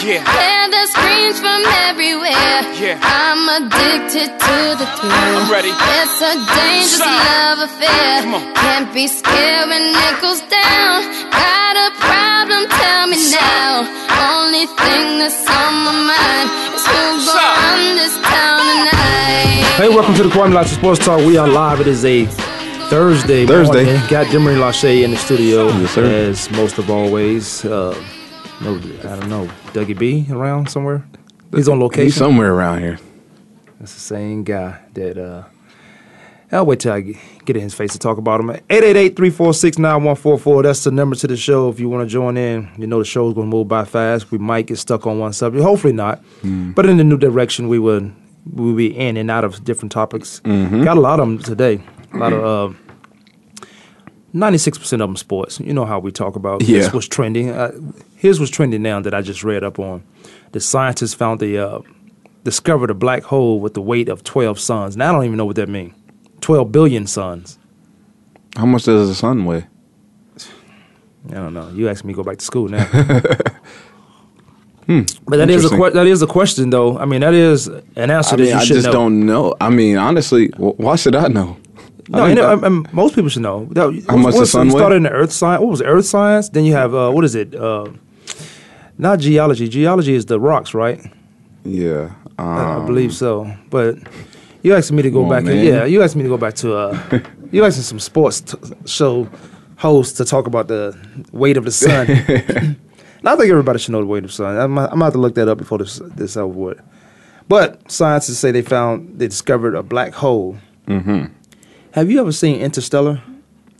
Yeah. Hear the screams from everywhere. Yeah. I'm addicted to the thrill. I'm ready. It's a dangerous Sign. love affair. Come on. Can't be scared when it goes down. Got a problem? Tell me now. Only thing that's on my mind is who's gonna run this town tonight. Hey, welcome to the Kwamie Lassiter's Sports Talk. We are live. It is a Thursday. Thursday. Morning. Got Demery Lachey in the studio Yes, sir. as most of always. Uh, no, I don't know. Dougie B around somewhere. He's on location. He's somewhere around here. That's the same guy that. Uh, I'll wait till I get in his face to talk about him. 888-346-9144. That's the number to the show. If you want to join in, you know the show's going to move by fast. We might get stuck on one subject. Hopefully not. But in the new direction, we would we'll be in and out of different topics. Got a lot of them today. A lot of. Uh, 96% of them sports. You know how we talk about Yeah. this was trending. Uh, here's what's trending now that I just read up on. The scientists found the uh, discovered a black hole with the weight of 12 suns. Now I don't even know what that means. 12 billion suns. How much does a sun weigh? I don't know. You asking me to go back to school now. But that is a Hmm. Que- that is a question though. I mean, that is an answer I that you I should just know. don't know. I mean, honestly, wh- why should I know? No, I know, that- I- I- most people should know. That, How much the what's- sun you started in the earth science. What was it, earth science? Then you have uh, what is it? Uh, not geology. Geology is the rocks, right? yeah, I- um, I believe so. But you asked me to go back. and- yeah, you asked me to go back to. Uh, you asked some sports t- show hosts to talk about the weight of the sun. and I think everybody should know the weight of the sun. I'm, I'm gonna have to look that up before this this over with. But scientists say they found they discovered a black hole. Mm-hmm. Have you ever seen Interstellar,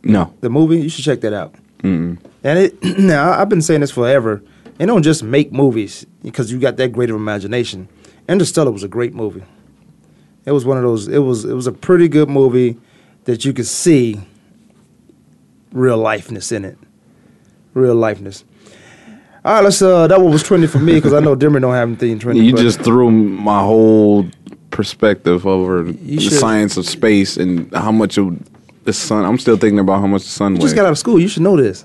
No. the movie? You should check that out. Mm-mm. And it now I've been saying this forever. They don't just make movies because you got that great of imagination. Interstellar was a great movie. It was one of those. It was it was a pretty good movie that you could see real lifeness in it, real lifeness. All right, let's. Uh, that one was trending for me because I know Dimmer don't have anything trending. You just threw my whole perspective over the science of space and how much of the sun. I'm still thinking about how much the sun you weighs. just got out of school. You should know this.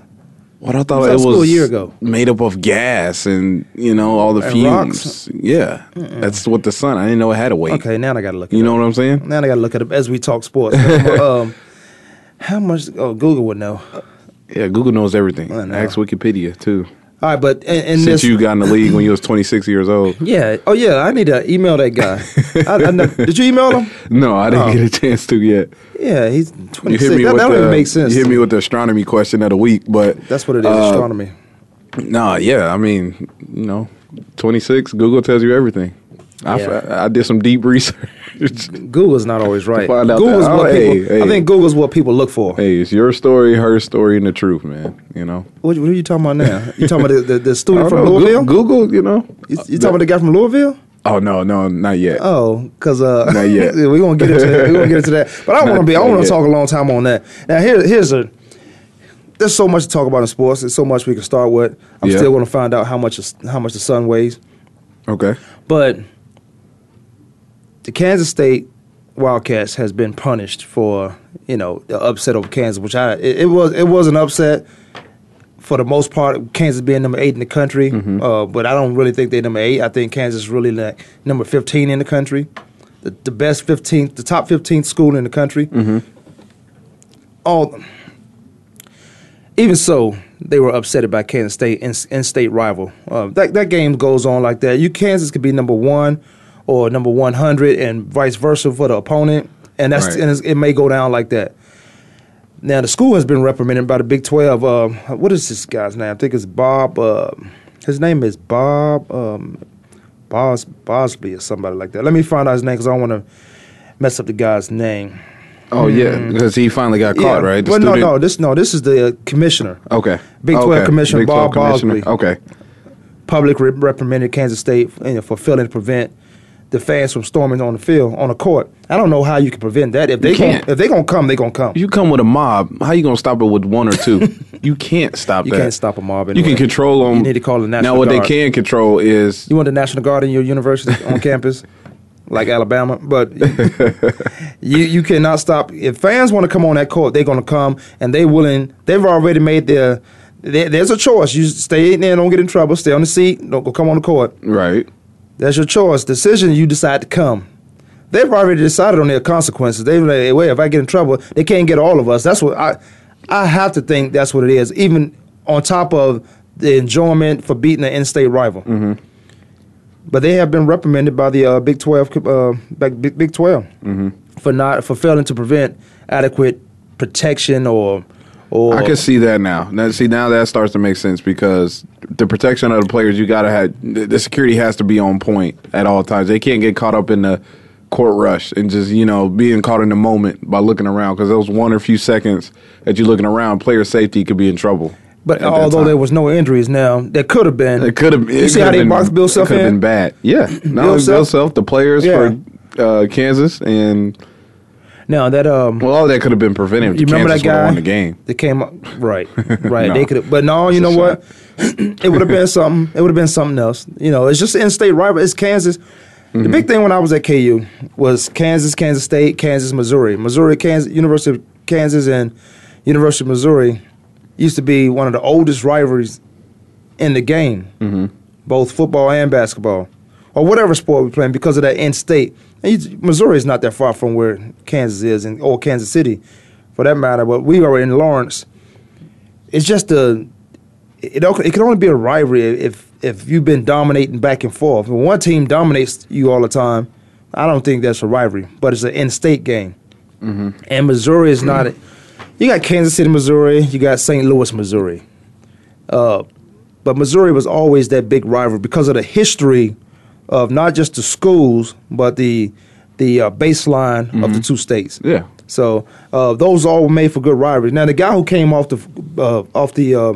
What I thought it was a year ago. made up of gas and you know all the And fumes. rocks? Yeah, that's what the sun. I didn't know it had a weight. Okay, now I got to look. It You know up. what I'm saying? Now I got to look at it as we talk sports. um, how much? Oh, Google would know. Yeah, Google knows everything. Know. Ask Wikipedia too. All right, but in, in Since this, you got in the league when you was 26 years old. yeah, oh yeah, I need to email that guy. I, I know, did you email him? No, I didn't Oh. get a chance to yet. Yeah, he's 26. hit that don't make sense. You hit me with the astronomy question of the week, but That's what it is, uh, astronomy. Nah, yeah, I mean, you know, 26. Google tells you everything. I, I did some deep research. Google's not always right. find out Google's that- what oh, hey, people. I hey. think Google's what people look for. hey, it's your story, her story, and the truth, man. You know. What, what are you talking about now? You talking about the, the, the student from know, Louisville? Google, you know. You, you talking about the guy from Louisville? Oh no, no, not yet. Oh, cause uh, Not yet. we're gonna get into we're gonna get into that. But I want to be. I want to talk a long time on that. Now here, here's a. There's so much to talk about in sports. There's so much we can start with. I'm Yeah. still going to find out how much how much the sun weighs. Okay. But the Kansas State Wildcats has been punished for you know the upset over Kansas, which I it, it was it was an upset for the most part. Kansas being number eight in the country, uh, but I don't really think they're number eight. I think Kansas is really like number fifteen in the country, the, the best fifteenth, the top fifteenth school in the country. All. Even so, they were upset by Kansas State, in, in-state rival. Uh, that that game goes on like that. You Kansas could be number one or number one hundred, and vice versa for the opponent, and that's Right. and it's, it may go down like that. Now the school has been reprimanded by the Big Twelve. Um, what is this guy's name? I think it's Bob. Uh, his name is Bob um, Bos Bowlsby or somebody like that. Let me find out his name because I don't want to mess up the guy's name. Oh yeah, because he finally got caught, right? The well, no, student- no, this no, this is the uh, commissioner. Okay. Big 12 Okay. Commissioner Big 12 Bob Commissioner. Bowlsby. Okay. Public re- reprimanded Kansas State you know, for failing to prevent the fans from storming on the field on the court. I don't know how you can prevent that. If they You gon- can't. if they gonna come, they gonna come. You come with a mob. How you gonna stop it with one or two? you can't stop You that. can't stop a mob You can control them. You need to call the National Now, what Guard. they can control is You want the National Guard in your university on campus, like Alabama, but you you cannot stop. If fans want to come on that court, they're going to come, and they willing. They've already made their. There's a choice. You stay in there, don't get in trouble. Stay on the seat. Don't go come on the court. right. That's your choice. Decision. You decide to come. They've already decided on their consequences. They've like, well, if I get in trouble, they can't get all of us. That's what I. I have to think that's what it is. Even on top of the enjoyment for beating an in-state rival. Mm-hmm. But they have been reprimanded by the uh, Big Twelve, uh, Big, Big, Big 12 Mm-hmm. for not for failing to prevent adequate protection or or I can see that now. Now, see now that starts to make sense because the protection of the players, you gotta have the, the security has to be on point at all times. They can't get caught up in the court rush and just you know being caught in the moment by looking around because those one or few seconds that you're looking around, player safety could be in trouble. But although there was no injuries, now there could have been. It could have. You see how they boxed Bill Self Could have in? been bad. Yeah, not Bill only Bill Self? Self, the players Yeah. for uh, Kansas, and Now that um, well, all that could have been prevented. you remember Kansas that guy won the game. that came up right, right? No. They could, have, but no, you know what? it would have been something. It would have been something else. You know, it's just in-state rival. It's Kansas. Mm-hmm. The big thing when I was at KU was Kansas, Kansas State, Kansas, Missouri, Missouri, Kansas, University of Kansas, and University of Missouri used to be one of the oldest rivalries in the game, Mm-hmm. both football and basketball, or whatever sport we're playing, because of that in-state. Missouri is not that far from where Kansas is, and or Kansas City, for that matter. But we are in Lawrence. It's just a. It it can only be a rivalry if if you've been dominating back and forth. When one team dominates you all the time, I don't think that's a rivalry. But it's an in-state game, and Missouri is not. You got Kansas City, Missouri. You got St. Louis, Missouri. Uh, but Missouri was always that big rival because of the history of not just the schools, but the the uh, baseline of the two states. Yeah. So uh, those all were made for good rivalries. Now the guy who came off the uh, off the uh,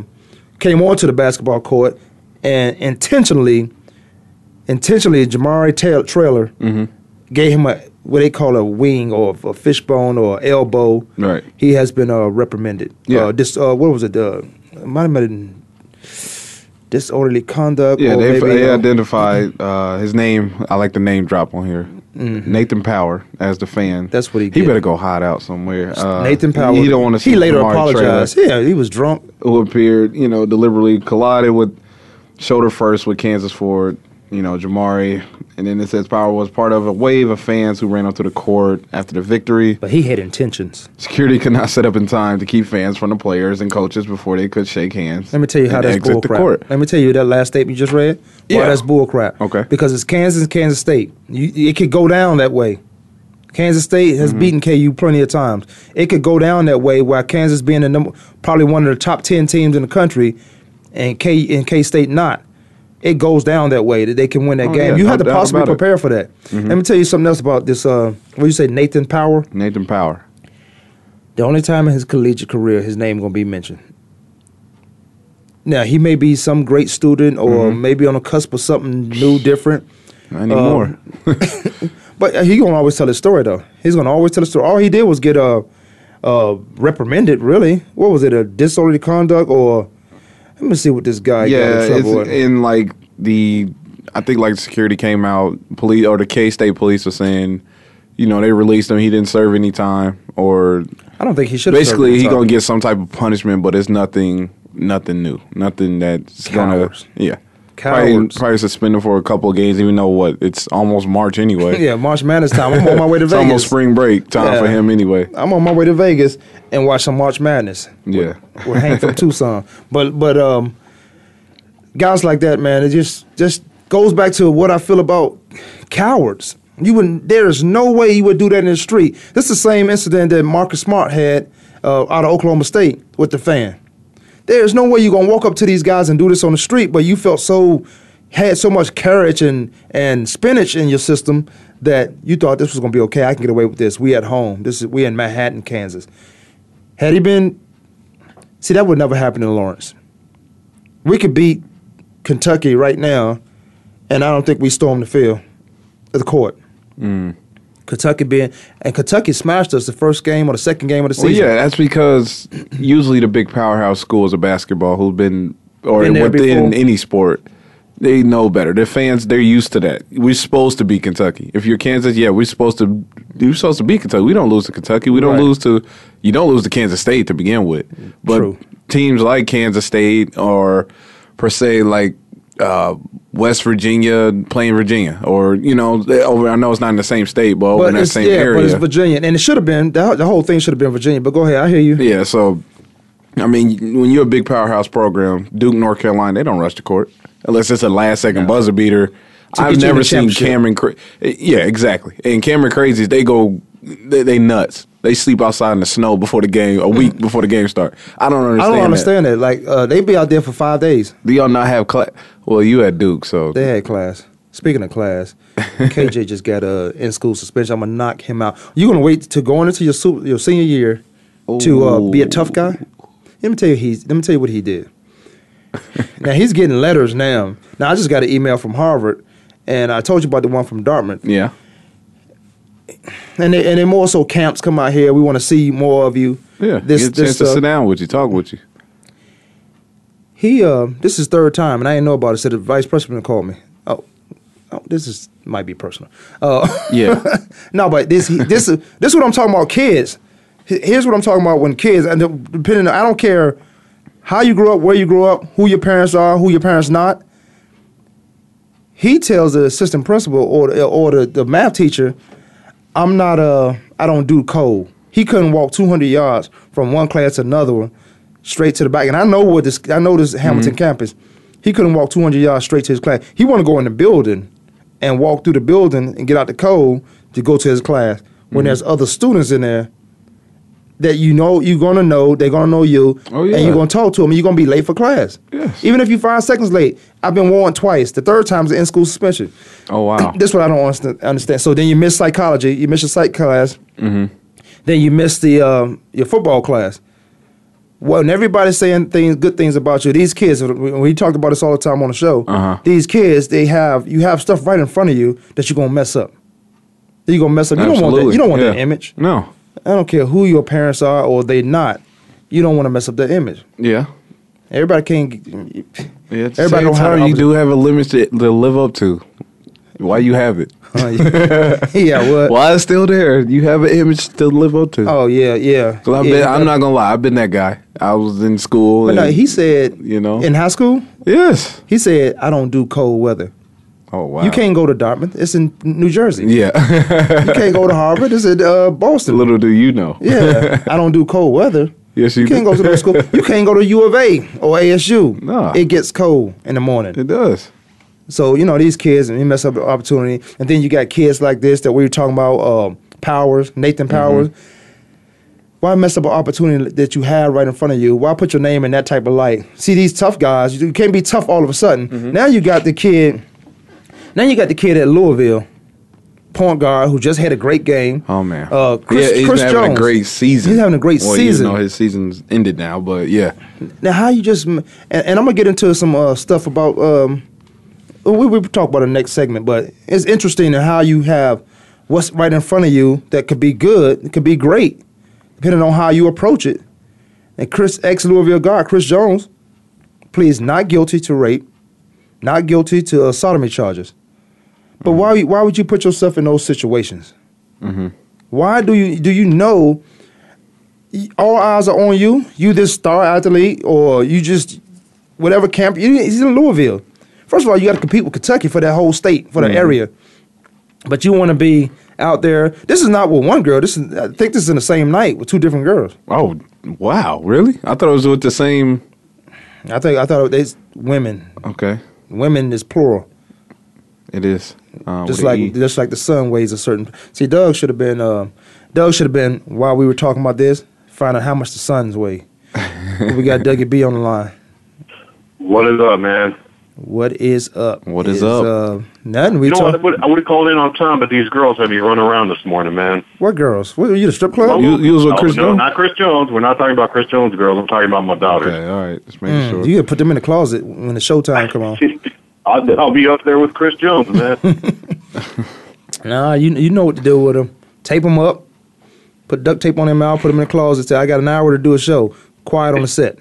came onto the basketball court and intentionally intentionally Jamari Traylor, Traylor Mm-hmm. gave him a what they call a wing or a fishbone or elbow. Right. He has been uh, reprimanded. Yeah. Uh, this uh, what was it? Uh, it might have been disorderly conduct. Yeah, or they, maybe, they uh, identified uh, his name. I like the name drop on here. Nathan Power as the fan. Mm-hmm. That's what he He better go hide out somewhere. Uh, Nathan Power. He don't want to see He later apologized. Traylor, Yeah, he was drunk. who appeared, you know, deliberately collided with shoulder first with Kansas Ford. You know, Jamari, and then it says Power was part of a wave of fans who ran onto the court after the victory. But he had intentions. Security could not set up in time to keep fans from the players and coaches before they could shake hands. Let me tell you how that's exit bull the crap. Let me tell you that last statement you just read. Why Yeah. that's bull crap. Okay. Because it's Kansas and Kansas State. You, it could go down that way. Kansas State has Mm-hmm. beaten KU plenty of times. It could go down that way while Kansas being the number, probably one of the top ten teams in the country, and K and K State not. It goes down that way that they can win that Oh, game. yeah, you no have to possibly about it. Mm-hmm. prepare for that. Let me tell you something else about this. Uh, what you say, Nathan Power? Nathan Power. The only time in his collegiate career his name gonna be mentioned. Now he may be some great student or Mm-hmm. maybe on the cusp of something new, different. Not anymore. But he gonna always tell his story though. He's gonna always tell a story. All he did was get uh, uh, reprimanded. Really, what was it? A disorderly conduct or? Let me see what this guy got yeah, in it's trouble. with. in like the. I think like security came out, police or the K State police was saying, you know, they released him. He didn't serve any time, or I don't think he should. Have Basically he gonna get some type of punishment, but it's nothing, nothing new, nothing that's Cowards. gonna, yeah, probably, Cowards. probably suspended for a couple of games, even though what it's almost March anyway. Yeah, March Madness time. I'm on my way to it's Vegas. almost spring break time for him anyway. I'm on my way to Vegas and watch some March Madness. Yeah. with Hank from Tucson. But but um, guys like that, man, it just just goes back to what I feel about cowards. You would there is no way you would do that in the street. This is the same incident that Marcus Smart had uh, out of Oklahoma State with the fan. There is no way you're gonna walk up to these guys and do this on the street, but you felt so had so much courage and and spinach in your system that you thought this was to be okay. I can get away with this. We at home. This is we in Manhattan, Kansas. Had he been, see, that would never happen in Lawrence. We could beat Kentucky right now, and I don't think we storm the field, the court. Mm. Kentucky being and Kentucky smashed us the first game or the second game of the Well, season. yeah, that's because usually the big powerhouse schools of basketball who've been or Been within before. any sport, they know better. Their fans, they're used to that. We're supposed to beat Kentucky. If you're Kansas, yeah, we're supposed to. You're supposed to beat Kentucky. We don't lose to Kentucky. We don't Right. lose to. You don't lose to Kansas State to begin with. But True. teams like Kansas State or per se like uh, West Virginia playing Virginia or you know over. I know it's not in the same state, but, over in that same yeah, area. but it's Virginia, and it should have been the, the whole thing should have been Virginia. But go ahead, I hear you. Yeah, so I mean, when you're a big powerhouse program, Duke, North Carolina, they don't rush the court unless it's a last second buzzer beater. I've get you in never seen. Cameron. Cra- yeah, exactly. And Cameron crazies, they go, they, they nuts. They sleep outside in the snow before the game, a week before the game start. I don't understand. I don't understand that. Like uh, they be out there for five days. Do y'all not have class? Well, you at Duke, so They had class. Speaking of class, KJ just got a in school suspension. I'm gonna knock him out. You gonna wait to go into your su- your senior year to uh, be a tough guy? Let me tell you he's. Let me tell you what he did. now he's getting letters now. Now I just got an email from Harvard, and I told you about the one from Dartmouth. yeah. And they, and then more so camps come out here. We want to see more of you. Yeah, This get a chance this to uh, sit down with you, talk with you. He uh this is third time and I didn't know about it. Said the vice president called me. Oh, oh this is might be personal. Uh, Yeah. no, but this he, this is this is what I'm talking about. Kids. Here's what I'm talking about when kids and depending. On, I don't care how you grew up, where you grew up, who your parents are, who your parents not. He tells the assistant principal or the, or the, the math teacher, I'm not uh I don't do code. He couldn't walk 200 yards from one class to another one, straight to the back. And I know what this I know this Hamilton campus. He couldn't walk 200 yards straight to his class. He want to go in the building and walk through the building and get out the code to go to his class. When there's other students in there that you know you're gonna know, they're gonna know you, Oh, and you're gonna talk to them, and you're gonna be late for class. Yes. Even if you five seconds late, I've been warned twice. The third time's an in-school suspension. Oh wow. This what I don't understand- understand. So then you miss psychology, you miss your psych class, Mm-hmm. then you miss the um, your football class. Well, and everybody's saying things, good things about you. These kids, when we talked about this all the time on the show, Uh-huh. these kids, they have you have stuff right in front of you that you're gonna mess up. You're gonna mess up. You don't want that. Absolutely. You don't want Yeah. that image. No. I don't care who your parents are or they not. You don't want to mess up that image. Yeah. Everybody can't. Yeah, Everybody same don't have time, you do have a limit to, to live up to. Why you have it? yeah. What? Why it's still there? You have an image to live up to. Oh yeah, yeah. Cause I've yeah, been, I'm not gonna lie. I've been that guy. I was in school. But no, he said, you know. in high school, yes. he said, I don't do cold weather. Oh wow. You can't go to Dartmouth. It's in New Jersey. Yeah. You can't go to Harvard. It's in uh, Boston. Little do you know. Yeah, I don't do cold weather. Yes, you You can't do. go to those schools. You can't go to U of A or ASU. Nah. It gets cold in the morning. It does. So you know these kids, and they mess up the opportunity. And then you got kids like this that we were talking about, um, Powers, Nathan Mm-hmm. Powers. Why mess up an opportunity that you have right in front of you? Why put your name in that type of light? See these tough guys, you can't be tough all of a sudden. Mm-hmm. Now you got the kid. Now you got the kid at Louisville, point guard who just had a great game. Oh man. Uh, Chris, yeah, he's Chris having Jones. a great season. He's having a great well, season. You know his season's ended now, but yeah. Now, how you just and, and I'm gonna get into some uh, stuff about um, we we talk about the next segment, but it's interesting in how you have what's right in front of you that could be good, could be great, depending on how you approach it. And Chris ex Louisville guard Chris Jones pleads not guilty to rape, not guilty to uh, sodomy charges. But why why would you put yourself in those situations? Mm-hmm. Why do you do you know? all eyes are on you. You this star athlete, or you just whatever camp. You, he's in Louisville. First of all, you got to compete with Kentucky for that whole state, for the mm-hmm. area. But you want to be out there. This is not with one girl. This is I think this is in the same night with two different girls. Oh wow, really? I thought it was with the same. I think I thought it's women. Okay, Women is plural. It is. Uh, just like E. just like the sun weighs a certain. See, Doug should have been. Uh, Doug should have been while we were talking about this. Find out how much the suns weigh. we got Dougie B on the line. What is up, man? What is up? What is up? Uh, nothing. We You know talk. what? I would, I would have called in on time, but these girls have me running around this morning, man. What girls? What, are you the strip club? You- you was with Oh, Chris no, Jones? Not Chris Jones. We're not talking about Chris Jones girls. I'm talking about my daughter. Okay, all right. Just making sure. You gotta put them in the closet when the showtime come on. I'll, I'll be up there with Chris Jones, man. Nah, you you know what to do with them. Tape them up. Put duct tape on their mouth. Put them in the closet. Say, I got an hour to do a show. Quiet on the set.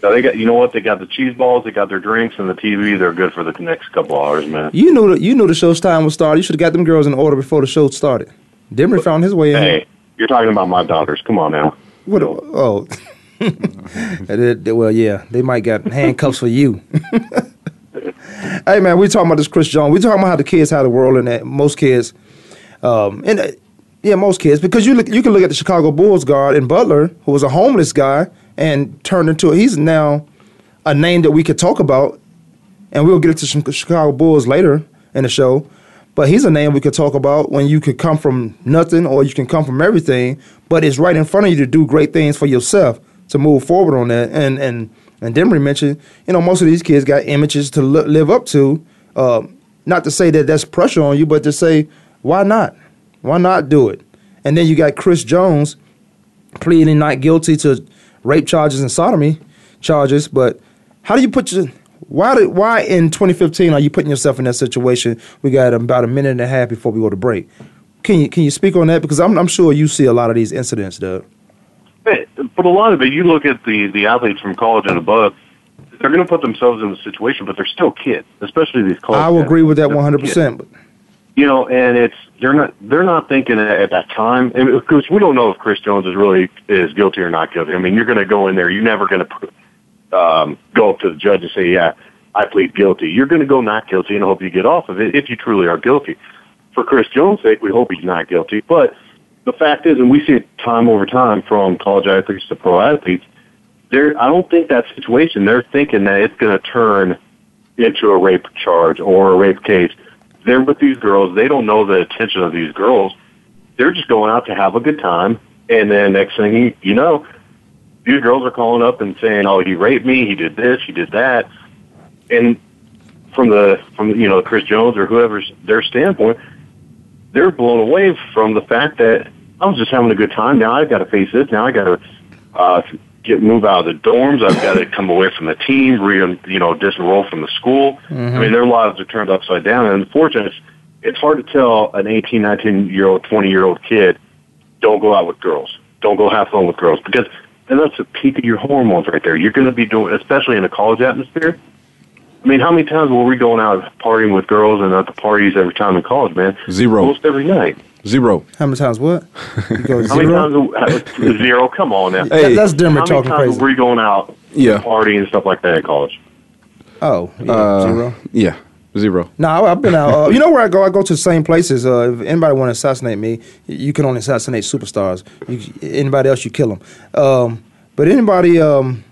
so they got, you know what? They got the cheese balls, they got their drinks, and the TV. They're good for the next couple hours, man. You knew that you knew the show's time would start. You should have got them girls in order before the show started. Demery found his way in. Hey, you're talking about my daughters. Come on now. What? Oh, They- they- well, yeah, they might got handcuffs for you. hey, man, we talking about this Chris Jones. We talking about how the kids how the world and that most kids, um, and uh, yeah, most kids because you look, you can look at the Chicago Bulls guard in Butler who was a homeless guy and turned into he's now a name that we could talk about, and we'll get into some Chicago Bulls later in the show. But he's a name we could talk about when you could come from nothing or you can come from everything, but it's right in front of you to do great things for yourself to move forward on that. And and and Demery mentioned, you know, most of these kids got images to li- live up to. Uh, not to say that that's pressure on you, but to say why not? Why not do it? And then you got Chris Jones pleading not guilty to rape charges and sodomy charges. But how do you put your why did why in 2015 are you putting yourself in that situation? We got about a minute and a half before we go to break. Can you can you speak on that? Because I'm I'm sure you see a lot of these incidents, Doug. But a lot of it, you look at the the athletes from college and above. They're going to put themselves in the situation, but they're still kids, especially these college. I will agree with that 100. kids. percent you know, and it's they're not they're not thinking at, at that time, and because we don't know if Chris Jones is really is guilty or not guilty. I mean, you're going to go in there, you're never going to um, go up to the judge and say, "Yeah, I plead guilty." You're going to go not guilty and hope you get off of it if you truly are guilty. For Chris Jones' sake, we hope he's not guilty. But the fact is, and we see it time over time from college athletes to pro athletes, they're I don't think that situation. They're thinking that it's going to turn into a rape charge or a rape case. They're with these girls. They don't know the attention of these girls. They're just going out to have a good time. And then next thing you, you know, these girls are calling up and saying, "Oh, he raped me. He did this. He did that." And from the from you know Chris Jones or whoever's their standpoint, they're blown away from the fact that I was just having a good time. Now I've got to face this. Now I got to uh, get move out of the dorms. I've got to come away from the team, re, you know, disenroll from the school. I mean, their lives are turned upside down. And unfortunately, it's, it's hard to tell an 18, 19 year old, 20 year old kid, don't go out with girls. Don't go have fun with girls because and that's the peak of your hormones right there. You're going to be doing, especially in a college atmosphere. I mean, how many times were we going out partying with girls and at the parties every time in college, man? Zero. Almost every night. Zero. How many times what? You go How many zero? times? uh, Zero. Come on now. That- that's Demery How many talking times crazy. were we going out, Yeah. partying and stuff like that in college? Oh, yeah, Uh, zero. Yeah. Zero. No, I- I've been out. Uh, you know where I go? I go to the same places. Uh, if anybody want to assassinate me, you can only assassinate superstars. You, anybody else, you kill them. Um, but anybody, um,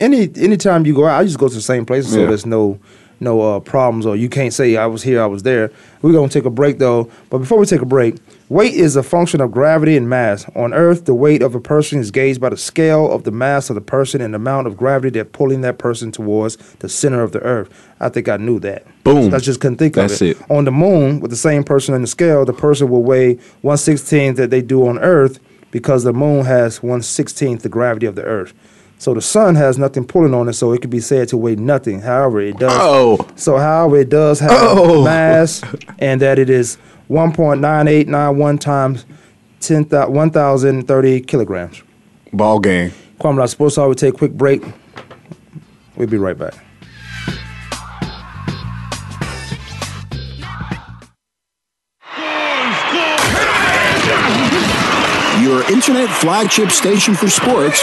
any anytime you go out, I just go to the same places, so Yeah. there's no no uh, problems, or you can't say I was here, I was there. We're gonna take a break though. But before we take a break, weight is a function of gravity and mass. On Earth, the weight of a person is gauged by the scale of the mass of the person and the amount of gravity that's pulling that person towards the center of the Earth. I think I knew that. Boom. I just couldn't think That's of it. it. On the moon, with the same person on the scale, the person will weigh one sixteenth that they do on Earth because the moon has one sixteenth the gravity of the Earth. So the sun has nothing pulling on it, so it could be said to weigh nothing. However, it does. Oh. So however, it does have Oh. mass, and that it is one point nine eight nine one times 10, 1,030 kilograms. Ball game. Kwamie, Sports Hour, we take a quick break. We'll be right back. Your internet flagship station for sports.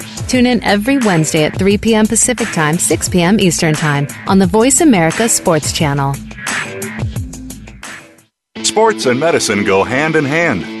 Tune in every Wednesday at 3 p.m. Pacific Time, 6 p.m. Eastern Time on the Voice America Sports Channel. Sports and medicine go hand in hand.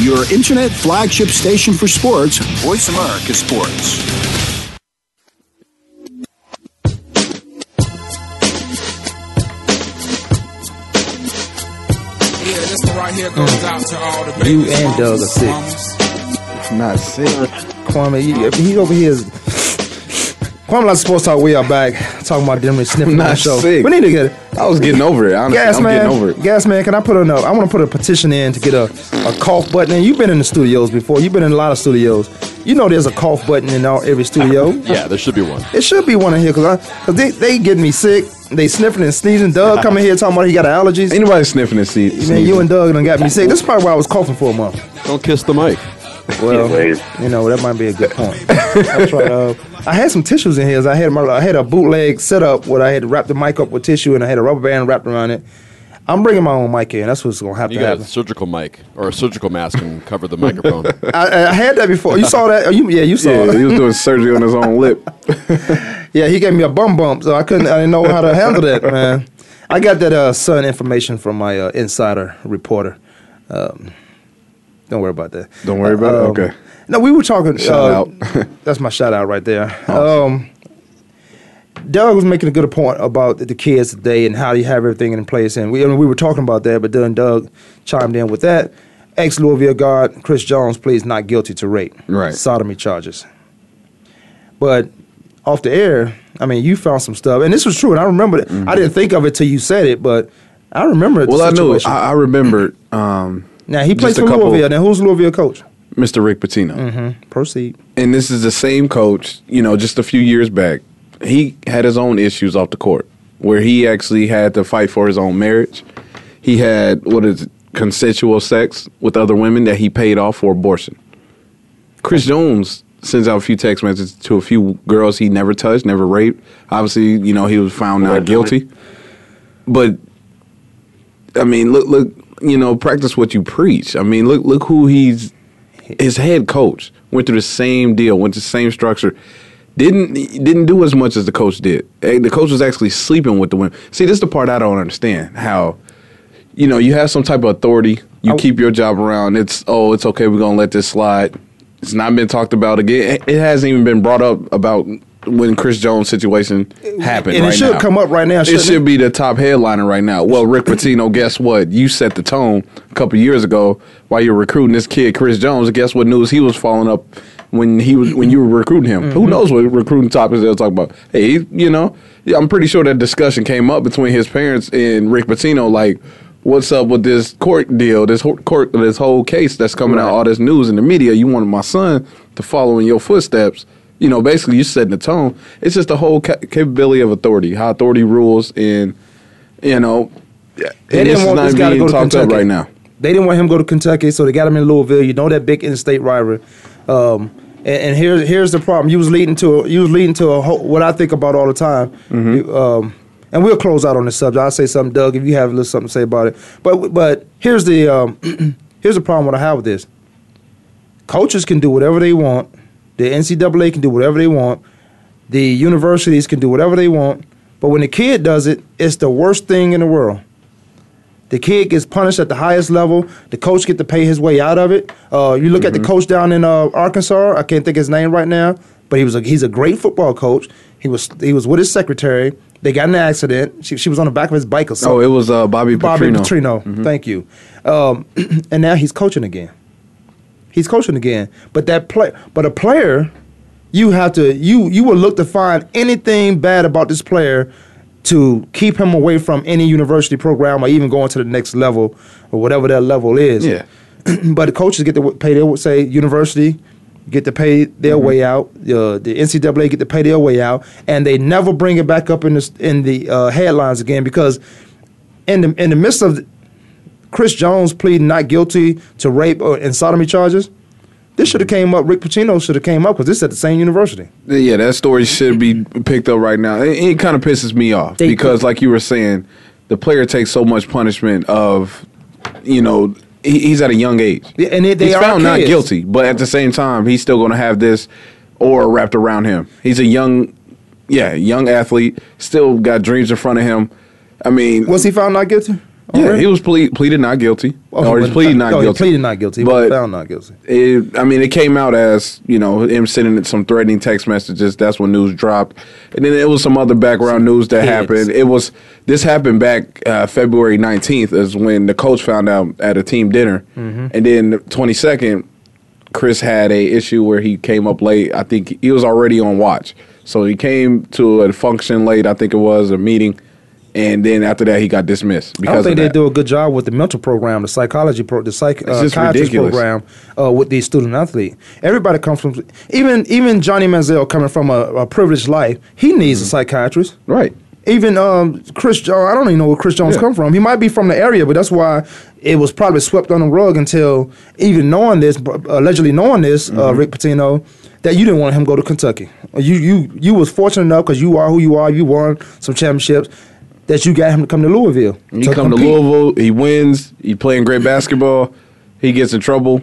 Your internet flagship station for sports, Voice America Sports. Yeah, this one right here goes out to all the You and Doug are sick. mamas. Not sick. Kwamie, you, he over here is. Kwamie not supposed to talk. We are back talking about them and sniffing I'm on the show. sick. We need to get it. I was getting over it. Honestly, gas I'm man. getting over it. Gas man, can I put a I want to put a petition in to get a, a cough button. And you've been in the studios before. You've been in a lot of studios. You know, there's a cough button in all, every studio. Yeah, there should be one. It should be one in here because cause they they getting me sick. They sniffing and sneezing. Doug coming here talking about he got allergies. Anybody sniffing and sneezing? Man, you and Doug done got me sick. This is probably why I was coughing for a month. Don't kiss the mic. Well, Anyways. you know that might be a good point. I tried. Uh, I had some tissues in here. I had my I had a bootleg setup where I had to wrap the mic up with tissue and I had a rubber band wrapped around it. I'm bringing my own mic in. That's what's gonna have You to got a happen. surgical mic or a surgical mask and cover the microphone. I, I had that before. You saw that? Oh, you, yeah, you saw. Yeah, it. he was doing surgery on his own lip. Yeah, he gave me a bum bump, so I couldn't. I didn't know how to handle that, man. I got that uh, Sun information from my uh, insider reporter. Um, don't worry about that. Don't worry about it? Um, Okay. No, we were talking. Shout uh, out. that's my shout out right there. Um, Doug was making a good point about the kids today and how you have everything in place, and we I mean, we were talking about that, but then Doug chimed in with that. Ex Louisville guard Chris Jones pleads not guilty to rape, Right. sodomy charges. But off the air, I mean, you found some stuff, and this was true, and I remember it. I didn't think of it till you said it, but I remember it. Mm-hmm. Well, I knew. I, I remember. Um, now he plays for couple- Louisville. Now who's Louisville coach? Mr. Rick Pitino. Mm-hmm. Proceed. and this is the same coach, you know, just a few years back. He had his own issues off the court where he actually had to fight for his own marriage. He had what is consensual sex with other women that he paid off for abortion. Chris Jones sends out a few text messages to a few girls he never touched, never raped. Obviously, you know, he was found not guilty. But I mean, look, look, you know, practice what you preach. I mean, look, look who he's. His head coach went through the same deal, went to the same structure. Didn't didn't do as much as the coach did. Eh, The coach was actually sleeping with the women. See, this is the part I don't understand. How, you know, you have some type of authority. You keep your job around. It's oh, it's okay. We're gonna let this slide. It's not been talked about again. It hasn't even been brought up about when Chris Jones situation happened. And it should now. come up right now, It should be the top headliner right now. Well, Rick Pitino, guess what? You set the tone a couple years ago while you were recruiting this kid, Chris Jones. Guess what news he was following up when he was when you were recruiting him? Who Mhm. knows what recruiting topics they'll talk about? Hey, you know, yeah, I'm pretty sure that discussion came up between his parents and Rick Pitino, like. What's up with this court deal? This whole court, this whole case that's coming out, all this news in the media. You wanted my son to follow in your footsteps. You know, basically, you setting the tone. It's just the whole ca- capability of authority, how authority rules, and you know, They and this is not this being go to talked up Kentucky. right now. They didn't want him to go to Kentucky, so they got him in Louisville. You know that big in-state rivalry. Um, and, and here's here's the problem. You was leading to a, you was leading to a whole, what I think about all the time. Mm-hmm. You, um, and we'll close out on this subject. I'll say something, Doug, if you have a little something to say about it. But but here's the um, here's the problem what I have with this. Coaches can do whatever they want. The NCAA can do whatever they want. The universities can do whatever they want. But when the kid does it, it's the worst thing in the world. The kid gets punished at the highest level. The coach get to pay his way out of it. Uh, you look at the coach down in uh, Arkansas. I can't think his name right now, but he was a, he's a great football coach. He was he was with his secretary. They got in an accident. She, she was on the back of his bike or something. Oh, it was uh, Bobby Petrino. Bobby Petrino. Petrino. Thank you. Um, and now he's coaching again. He's coaching again. But that play, but a player, you have to you you will look to find anything bad about this player to keep him away from any university program or even going to the next level or whatever that level is. Yeah. but the coaches get to pay They their say university get to pay their way out. Uh, the NCAA get to pay their way out, and they never bring it back up in the in the uh, headlines again because in the in the midst of Chris Jones pleading not guilty to rape or, and sodomy charges. This should have came up. Rick Pitino should have came up because this is at the same university. Yeah, that story should be picked up right now. It, it kind of pisses me off They because, like you were saying, the player takes so much punishment of, you know, he, he's at a young age. Yeah, and they- they he's are found not guilty, but at the same time, he's still going to have this aura wrapped around him. He's a young, yeah, young athlete. Still got dreams in front of him. I mean, Was he found not guilty? Yeah, Already? he was ple- pleaded not guilty, Oh, or wasn't pleaded not no, he guilty. pleaded not guilty. He but found not guilty. It, I mean, it came out as you know him sending some threatening text messages. That's when news dropped, and then it was some other background news that kids. happened. It was this happened back uh, February nineteenth, is when the coach found out at a team dinner, Mm-hmm. and then twenty second, Chris had a issue where he came up late. I think he was already on watch, so he came to a function late. I think it was a meeting, and then after that he got dismissed I because don't think they do a good job with the mental program, the psychology, pro, the psych, uh, psychiatrist ridiculous. program uh, with these student athletes. Everybody comes from even even Johnny Manziel coming from a, a privileged life. He needs Mm-hmm. a psychiatrist. right. Even um, Chris Jones, I don't even know where Chris Jones Yeah. come from. He might be from the area, but that's why it was probably swept on the rug until even knowing this, allegedly knowing this, uh, Mm-hmm. Rick Pitino, that you didn't want him to go to Kentucky. You you you was fortunate enough because you are who you are. You won some championships that you got him to come to Louisville. He come to. Louisville, he wins, he playing great basketball, he gets in trouble.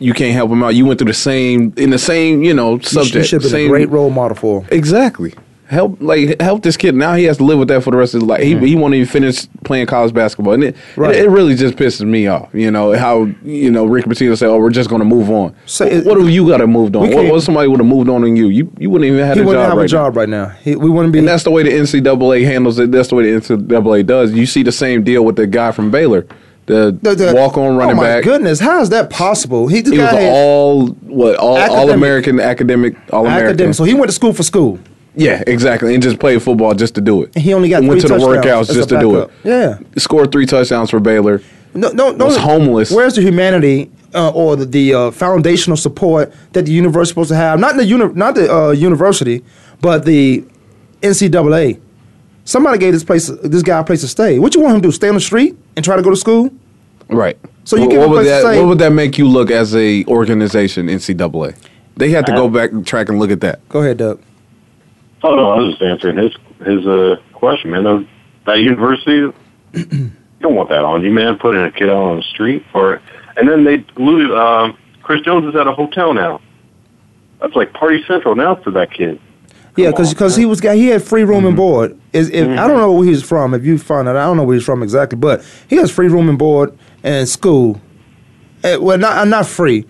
You can't help him out. You went through the same in the same, you know, You subject. You should have been same, a great role model for him. Exactly. Help like help this kid. Now he has to live with that for the rest of his life. He he won't even finish playing college basketball, and it, Mm-hmm. Right. it it really just pisses me off. You know how you know Rick Pitino said, "Oh, we're just going to move on." So it- what have you got to moved on? What, what somebody would have moved on than you? You you wouldn't even have He a wouldn't job have right a job right now. He, we wouldn't be. and that's the way the NCAA handles it. That's the way the NCAA does. You see the same deal with the guy from Baylor, the, the- the- walk on running back. oh my back. goodness, how is that possible? He, He was all what all Academic. all American academic all American. So he went to school for school. Yeah, exactly, and just played football just to do it. And he only got went three to the workouts just to do it. Yeah. scored three touchdowns for Baylor. No, no, no. Was homeless. Where's the humanity uh, or the, the uh, foundational support that the university supposed to have? Not the uni- not the uh, university, but the NCAA. Somebody gave this place this guy a place to stay. What you want him to do? Stay on the street and try to go to school? Right. So you what, give what him a would place to that stay- what would that make you look as a organization NCAA? They had to go back and track and look at that. Go ahead, Doug. Oh no, I was just answering his his uh, question, man. Those, that university, you don't want that on you, man. Putting a kid out on the street, or and then they lose. Um, Chris Jones is at a hotel now. That's like party central now for that kid. Yeah, because he was got he had free room Mm-hmm. and board. Is if I don't know where he's from. If you find out, I don't know where he's from exactly, but he has free room and board and school. Eh, well, not uh, not free.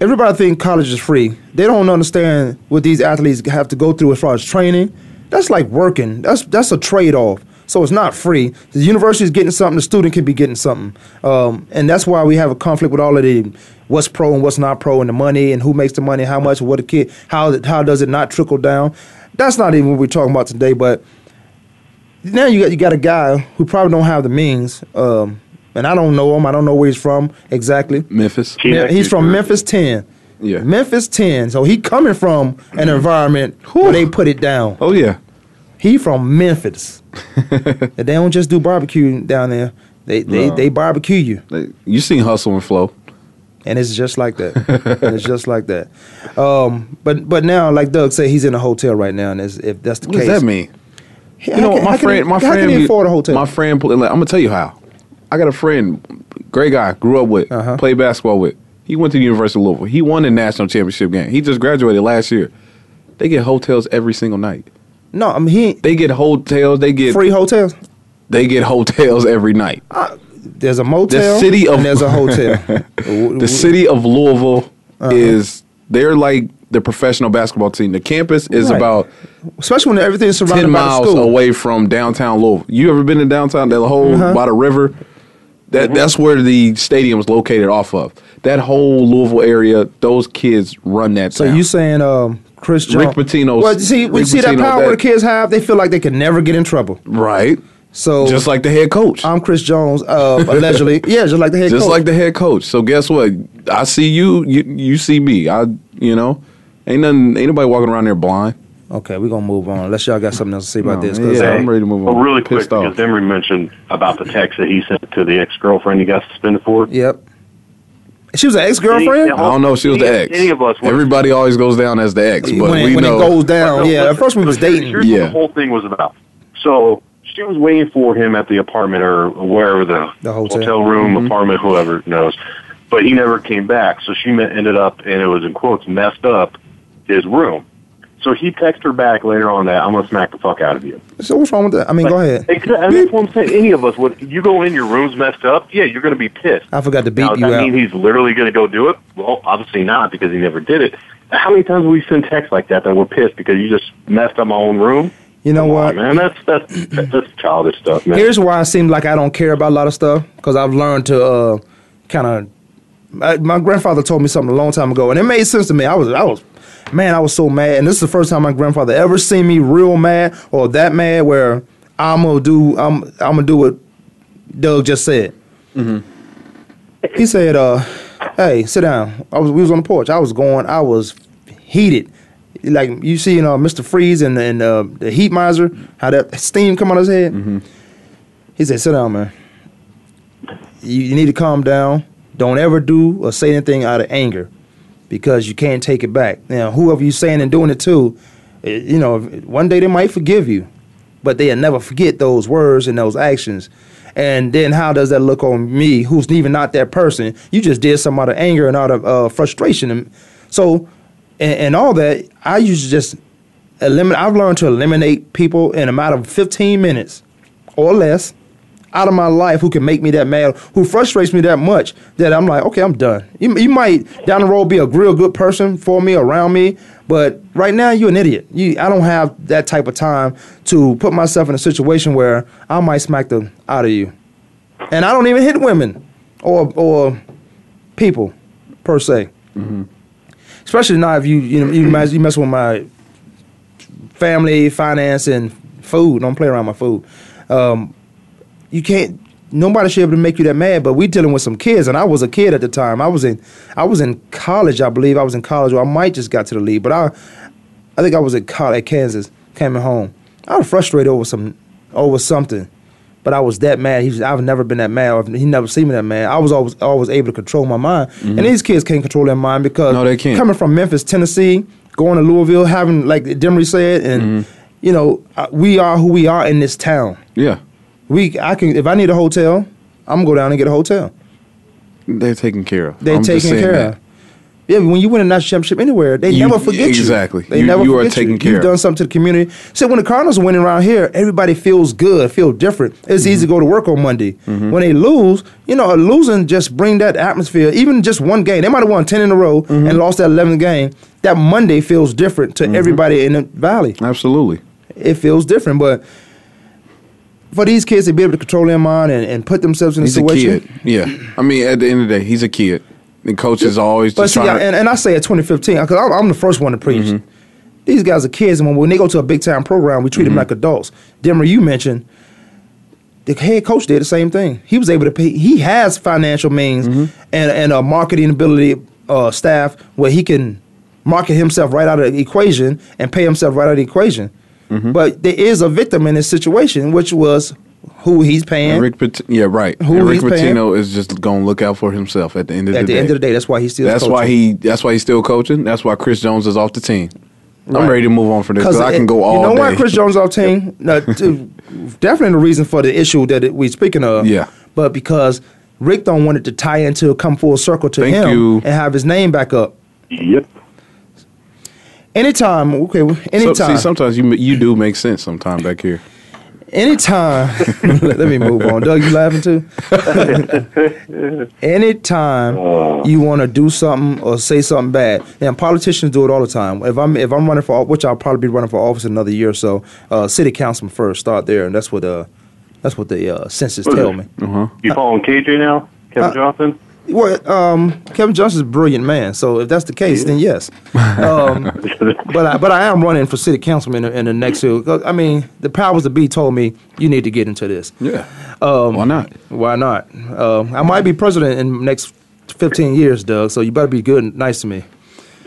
Everybody think college is free. They don't understand what these athletes have to go through as far as training. That's like working. That's that's a trade off. So it's not free. The university is getting something. The student can be getting something, um, and that's why we have a conflict with all of the what's pro and what's not pro, and the money and who makes the money, how much, what the kid, how how does it not trickle down. That's not even what we're talking about today. But now you got you got a guy who probably don't have the means, um, and I don't know him. I don't know where he's from exactly. Memphis. Yeah, he's from Jersey. Memphis Ten. Yeah. Memphis Ten. So he coming from an environment where they put it down. Oh yeah. He from Memphis. and they don't just do barbecue down there. They they, No. they barbecue you, Like, You seen Hustle and Flow. and it's just like that. and it's just like that. Um, but but now, like Doug said, he's in a hotel right now, and if that's the What case, does that mean? How You know, can- my friend, he- my friend, can he afford a hotel? My friend, I'm gonna tell you how. I got a friend, great guy, grew up with, Uh-huh. played basketball with. He went to the University of Louisville. He won the national championship game. He just graduated last year. They get hotels every single night. no, I mean he They get hotels. They get free hotels. They get hotels every night. There's a motel. city of- and there's a hotel. The city of Louisville Uh-huh. is they're like the professional basketball team. The campus is Right. about Especially when everything's surrounded ten the miles away from downtown Louisville. You ever been to downtown? That whole Uh-huh. by the river. That that's where the stadium is located off of. That whole Louisville area. Those kids run that. So town. you saying um, Chris Rick Jones? Pitino's- Well, see, we Rick see that power that- the kids have. They feel like they can never get in trouble. right? So Just like the head coach. I'm Chris Jones, uh, allegedly. yeah, just like the head just coach. like the head coach. So guess what? I see you, you, you see me. I, you know, ain't nothing, ain't nobody walking around there blind. Okay, we're gonna move on. Unless y'all got something else to say about No, this. yeah, uh, I'm ready to move on. Well, really quick, Pissed off. because Demery mentioned about the text that he sent to the ex girlfriend he got suspended for. Yep. She was an ex girlfriend. I don't know she was Any- the ex. any of us Everybody always goes down as the ex, but when we when know. it goes down, No, yeah. At first we was so here's- dating. What Yeah. the whole thing was about. So she was waiting for him at the apartment or wherever the, The hotel. room, Mm-hmm. apartment, whoever knows. But he never came back. So she met, ended up, and it was in quotes, messed up his room. So he texted her back later on that I'm gonna smack the fuck out of you. So what's wrong with that? I mean, go ahead. Exactly. And that's what I'm saying. Any of us would. You go in, your room's messed up. Yeah, you're gonna be pissed. I forgot to beat Now, you that out. mean he's literally going to go do it? Well, obviously not because he never did it. How many times have we sent texts like that that we're pissed because you just messed up my own room? You know Come what? on, man, that's that's that's childish stuff, man. Here's why I seem like I don't care about a lot of stuff because I've learned to uh, kind of. My, my grandfather told me something a long time ago, and it made sense to me. I was, I was, man, I was so mad, and this is the first time my grandfather ever seen me real mad or that mad where I'm gonna do, I'm, I'm gonna do what Doug just said. He said, uh, "Hey, sit down." I was, we was on the porch. I was going, I was heated. Like you see in uh, Mr. Freeze and, and uh, the heat miser, how that steam come out his head. He said, "Sit down, man. You, you need to calm down. Don't ever do or say anything out of anger, because you can't take it back. Now, whoever you're saying and doing it to, eh, you know, one day they might forgive you, but they'll never forget those words and those actions. And then how does that look on me, who's even not that person? You just did some out of anger and out of uh, frustration. And so, and, and all that, I usually just eliminate. I've learned to eliminate people in a matter of 15 minutes or less out of my life who can make me that mad, who frustrates me that much that I'm like, okay, I'm done. You, you might down the road be a real good person for me, around me, but right now you're an idiot. You, I don't have that type of time to put myself in a situation where I might smack the out of you. And I don't even hit women or or people per se. Especially now if you you know you mess, you mess with my family, finance, and food. Don't play around my food. Um, you can't. Nobody should be able to make you that mad. But we dealing with some kids, and I was a kid at the time. I was in, I was in college, I believe. I was in college, or I might just got to the league. But I, I think I was at college, at Kansas, coming home. I was frustrated over some, over something. But I was that mad. He was, I've never been that mad. He never seen me that mad. I was always always able to control my mind. And mm-hmm. these kids can't control their mind because No, they can't. coming from Memphis, Tennessee, going to Louisville, having like Demery said, and mm-hmm. you know, we are who we are in this town. yeah, We, I can, if I need a hotel, I'm gonna go down and get a hotel. they're taken care of. They're I'm taken care that. of. Yeah, when you win a national championship anywhere, they You- never forget you. exactly. They You- never you are forget taken you. care You've done something to the community. So when the Cardinals are winning around here, everybody feels good, feel different. It's Mm-hmm. easy to go to work on Monday. When they lose, you know, a losing just bring that atmosphere. Even just one game, they might have won ten in a row Mm-hmm. and lost that eleventh game. That Monday feels different to everybody in the valley. Absolutely. It feels different, but. For these kids to be able to control their mind and, and put themselves in He's a a situation, kid. Yeah. I mean, at the end of the day, he's a kid. The coach is always But just see, trying I, and, and I say at 2015 because I'm, I'm the first one to preach. Mm-hmm. These guys are kids, and when, when they go to a big time program, we treat Mm-hmm. them like adults. Denver, you mentioned the head coach did the same thing. He was able to pay. He has financial means Mm-hmm. and and a marketing ability uh, staff where he can market himself right out of the equation and pay himself right out of the equation. Mm-hmm. But there is a victim in this situation, which was who he's paying. Rick, Pit- yeah, right. Who Rick? Pitino is just going to look out for himself at the end of the day. At the the day. end of the day, that's why he's still. that's why coaching. he. That's why he's still coaching. That's why Chris Jones is off the team. Right. I'm ready to move on from this because I can go all You know day. why Chris Jones off team? No, t- definitely the reason for the issue that it, we speaking of. Yeah. But because Rick don't want it to tie into come full circle to Thank him you. and have his name back up. Yep. Anytime, okay, So, anytime. see, sometimes you you do make sense. Sometime back here. anytime let me move on doug you laughing too anytime you want to do something or say something bad and politicians do it all the time if i'm if i'm running for which i'll probably be running for office another year or so uh, city councilman first start there and that's what uh that's what the uh, census tell me Uh-huh. You following KJ now, Kevin Uh, Johnson? Well, um, Kevin Johnson's a brilliant man, so if that's the case, then yes. Um, but I, but I am running for city councilman in, the- in the next year. 'Cause, I mean, the powers that be told me you need to get into this. Yeah. Um, Why not? Why not? Um, I might be president in the next fifteen years, Doug. So you better be good and nice to me.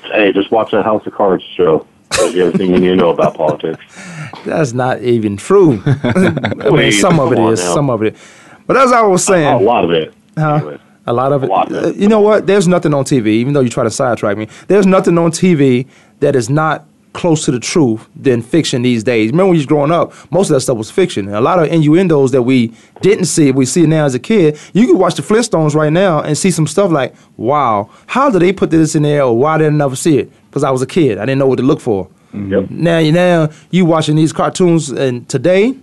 Hey, just watch that House of Cards show. Tells everything you need to know about politics. That's not even true. I mean, Wait, some of it come on is, now. some of it. But as I was saying, A lot of it. Huh? A lot of it. lot of Uh, You know what? There's nothing on TV, even though you try to sidetrack me. There's nothing on TV that is not close to the truth than fiction these days. Remember when you was growing up, most of that stuff was fiction. And a lot of innuendos that we didn't see, we see now as a kid. You can watch the Flintstones right now and see some stuff like, wow, how did they put this in there or why did I never see it? Because I was a kid. I didn't know what to look for. Yep. Now, you now you watching these cartoons and today,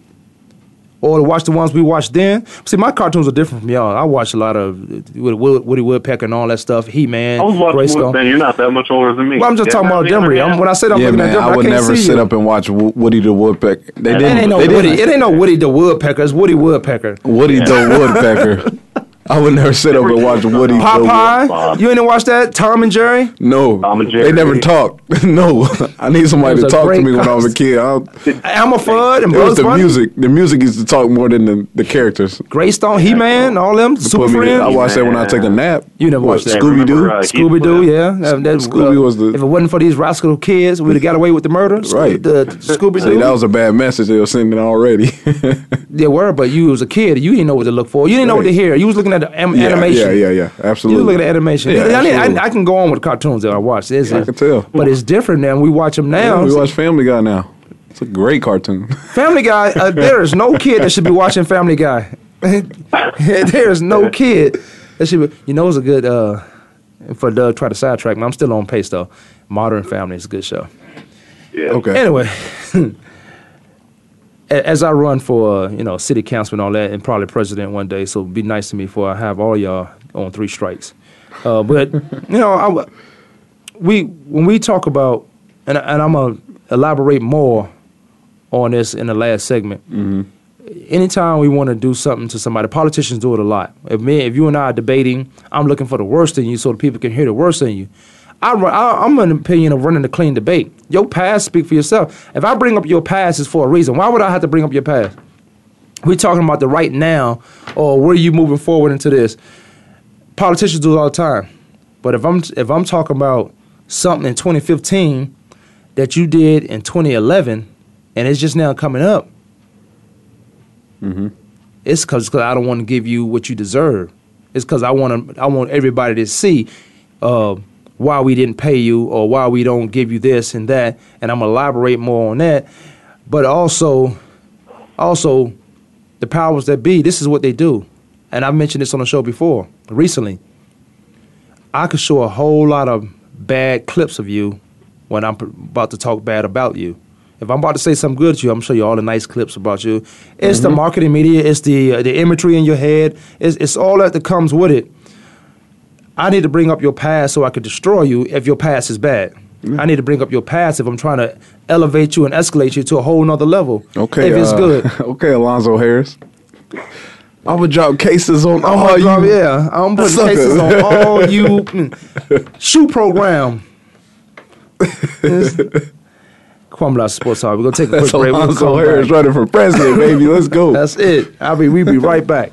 or to watch the ones we watched then. See, my cartoons are different from y'all. I watch a lot of Woody, Woody Woody Woodpecker and all that stuff. He Man, I was watching. Grayskull. Man, you're not that much older than me. Well, I'm just Yeah, talking about man, Demery. I'm, when I said I'm yeah, looking man, at Demery, I would can't never see sit you. up and watch Woody the Woodpecker. They didn't. ain't no they Woody. didn't- It ain't no Woody the Woodpecker. It's Woody Woodpecker. Woody the Woodpecker. I would never sit up and watch Woody the Popeye. You ain't watch that? Tom and Jerry. No, Tom and they Jerry. never talked. no, I need somebody to talk to great me when I was a kid. I don't- Elmer Fudd and it was the Bunny. music. The music used to talk more than the, the characters. Greystone, He Man, all them. Super Put me to- Friends. I watch that when I take a nap. You never Watch watched that. Scooby Doo. Remember, uh, Scooby Doo, yeah. That, that, Scooby was the- If it wasn't for these rascal kids, we'd have got away with the murder. Right. The Scooby See, Doo. that was a bad message they were sending already. They were, but you was a kid. You didn't know what to look for. You didn't know what to hear. You was looking at the am- yeah, animation. yeah, yeah, yeah. Absolutely. was looking at the animation. Yeah, I, mean. I, I can go on with cartoons that I watch. It's, I can tell. But it's different now. We watch them now. Yeah, we watch Family Guy now. It's a great cartoon. Family Guy. Uh, there is no kid that should be watching Family Guy. there is no kid that should be. You know, it's a good. Uh, for Doug, try to sidetrack me. I'm still on pace though. Modern Family is a good show. Yeah. Okay. Anyway, a- as I run for uh, you know city council and all that, and probably president one day, so be nice to me before I have all y'all on three strikes. Uh, but you know, I, we when we talk about, and, and I'm gonna elaborate more on this in the last segment. Anytime we want to do something to somebody, politicians do it a lot. If me, if you and I are debating, I'm looking for the worst in you, so the people can hear the worst in you. I, run, I, I'm an opinion of running a clean debate. Your past speak for yourself. If I bring up your past, it's for a reason. Why would I have to bring up your past? We're talking about the right now, or where you moving forward into this. Politicians do it all the time, but if I'm if I'm talking about something in 2015 that you did in 2011, and it's just now coming up, it's because I don't want to give you what you deserve. It's because I want to I want everybody to see uh, why we didn't pay you or why we don't give you this and that, and I'm gonna elaborate more on that. But also, also, the powers that be, this is what they do, and I've mentioned this on the show before recently. I could show a whole lot of bad clips of you when I'm about to talk bad about you. If I'm about to say something good to you, I'm gonna show you all the nice clips about you. It's the marketing media, it's the uh, the imagery in your head, it's, it's all that that comes with it. I need to bring up your past so I could destroy you if your past is bad. I need to bring up your past if I'm trying to elevate you and escalate you to a whole nother level. Okay. if it's uh, good. Okay, Alonzo Harris. I would drop cases on all drop- you. yeah, I'm putting suckers. cases on all you mm, shoe program. Kwamla Sports Talk. We're gonna take a That's quick break. We'll Alonzo Harris back. running for president, baby. Let's go. That's it. I'll be. We'll be right back.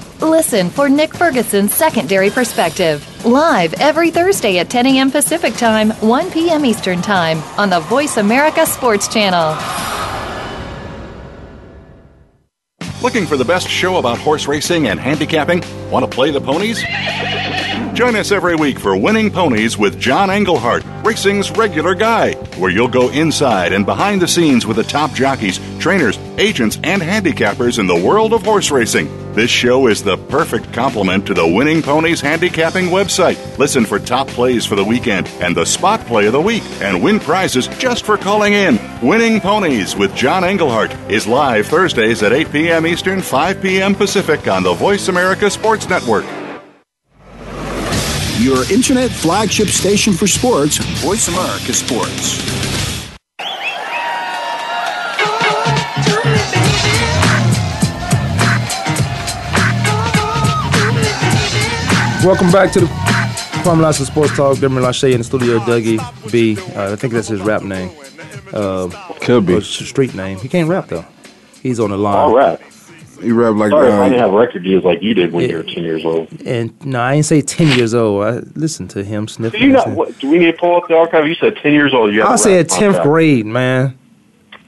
Listen for Nick Ferguson's Secondary Perspective Live every Thursday at 10 a.m. Pacific Time, 1 p.m. Eastern Time on the Voice America Sports Channel. Looking for the best show about horse racing and handicapping? Want to play the ponies? Join us every week for Winning Ponies with John Englehart, racing's regular guy, where you'll go inside and behind the scenes with the top jockeys, trainers, agents, and handicappers in the world of horse racing. This show is the perfect complement to the Winning Ponies handicapping website. Listen for top plays for the weekend and the spot play of the week and win prizes just for calling in. Winning Ponies with John Englehart is live Thursdays at 8 p.m. Eastern, 5 p.m. Pacific on the Voice America Sports Network. Your internet flagship station for sports, Voice America Sports. Welcome back to the Kwamie Lassiter Sports Talk. Demon Lachey in the studio, Dougie B. Uh, I think that's his rap name. Uh, Could be. street name. He can't rap though. He's on the line. All rap. You rap like Sorry if I uh, didn't have record deals like you did when you were 10 years old. And no, I ain't say ten years old. I listened to him Do sniffing. you not, what, do we need to pull up the archive? You said 10 years old. You had I a said tenth contract. grade, man.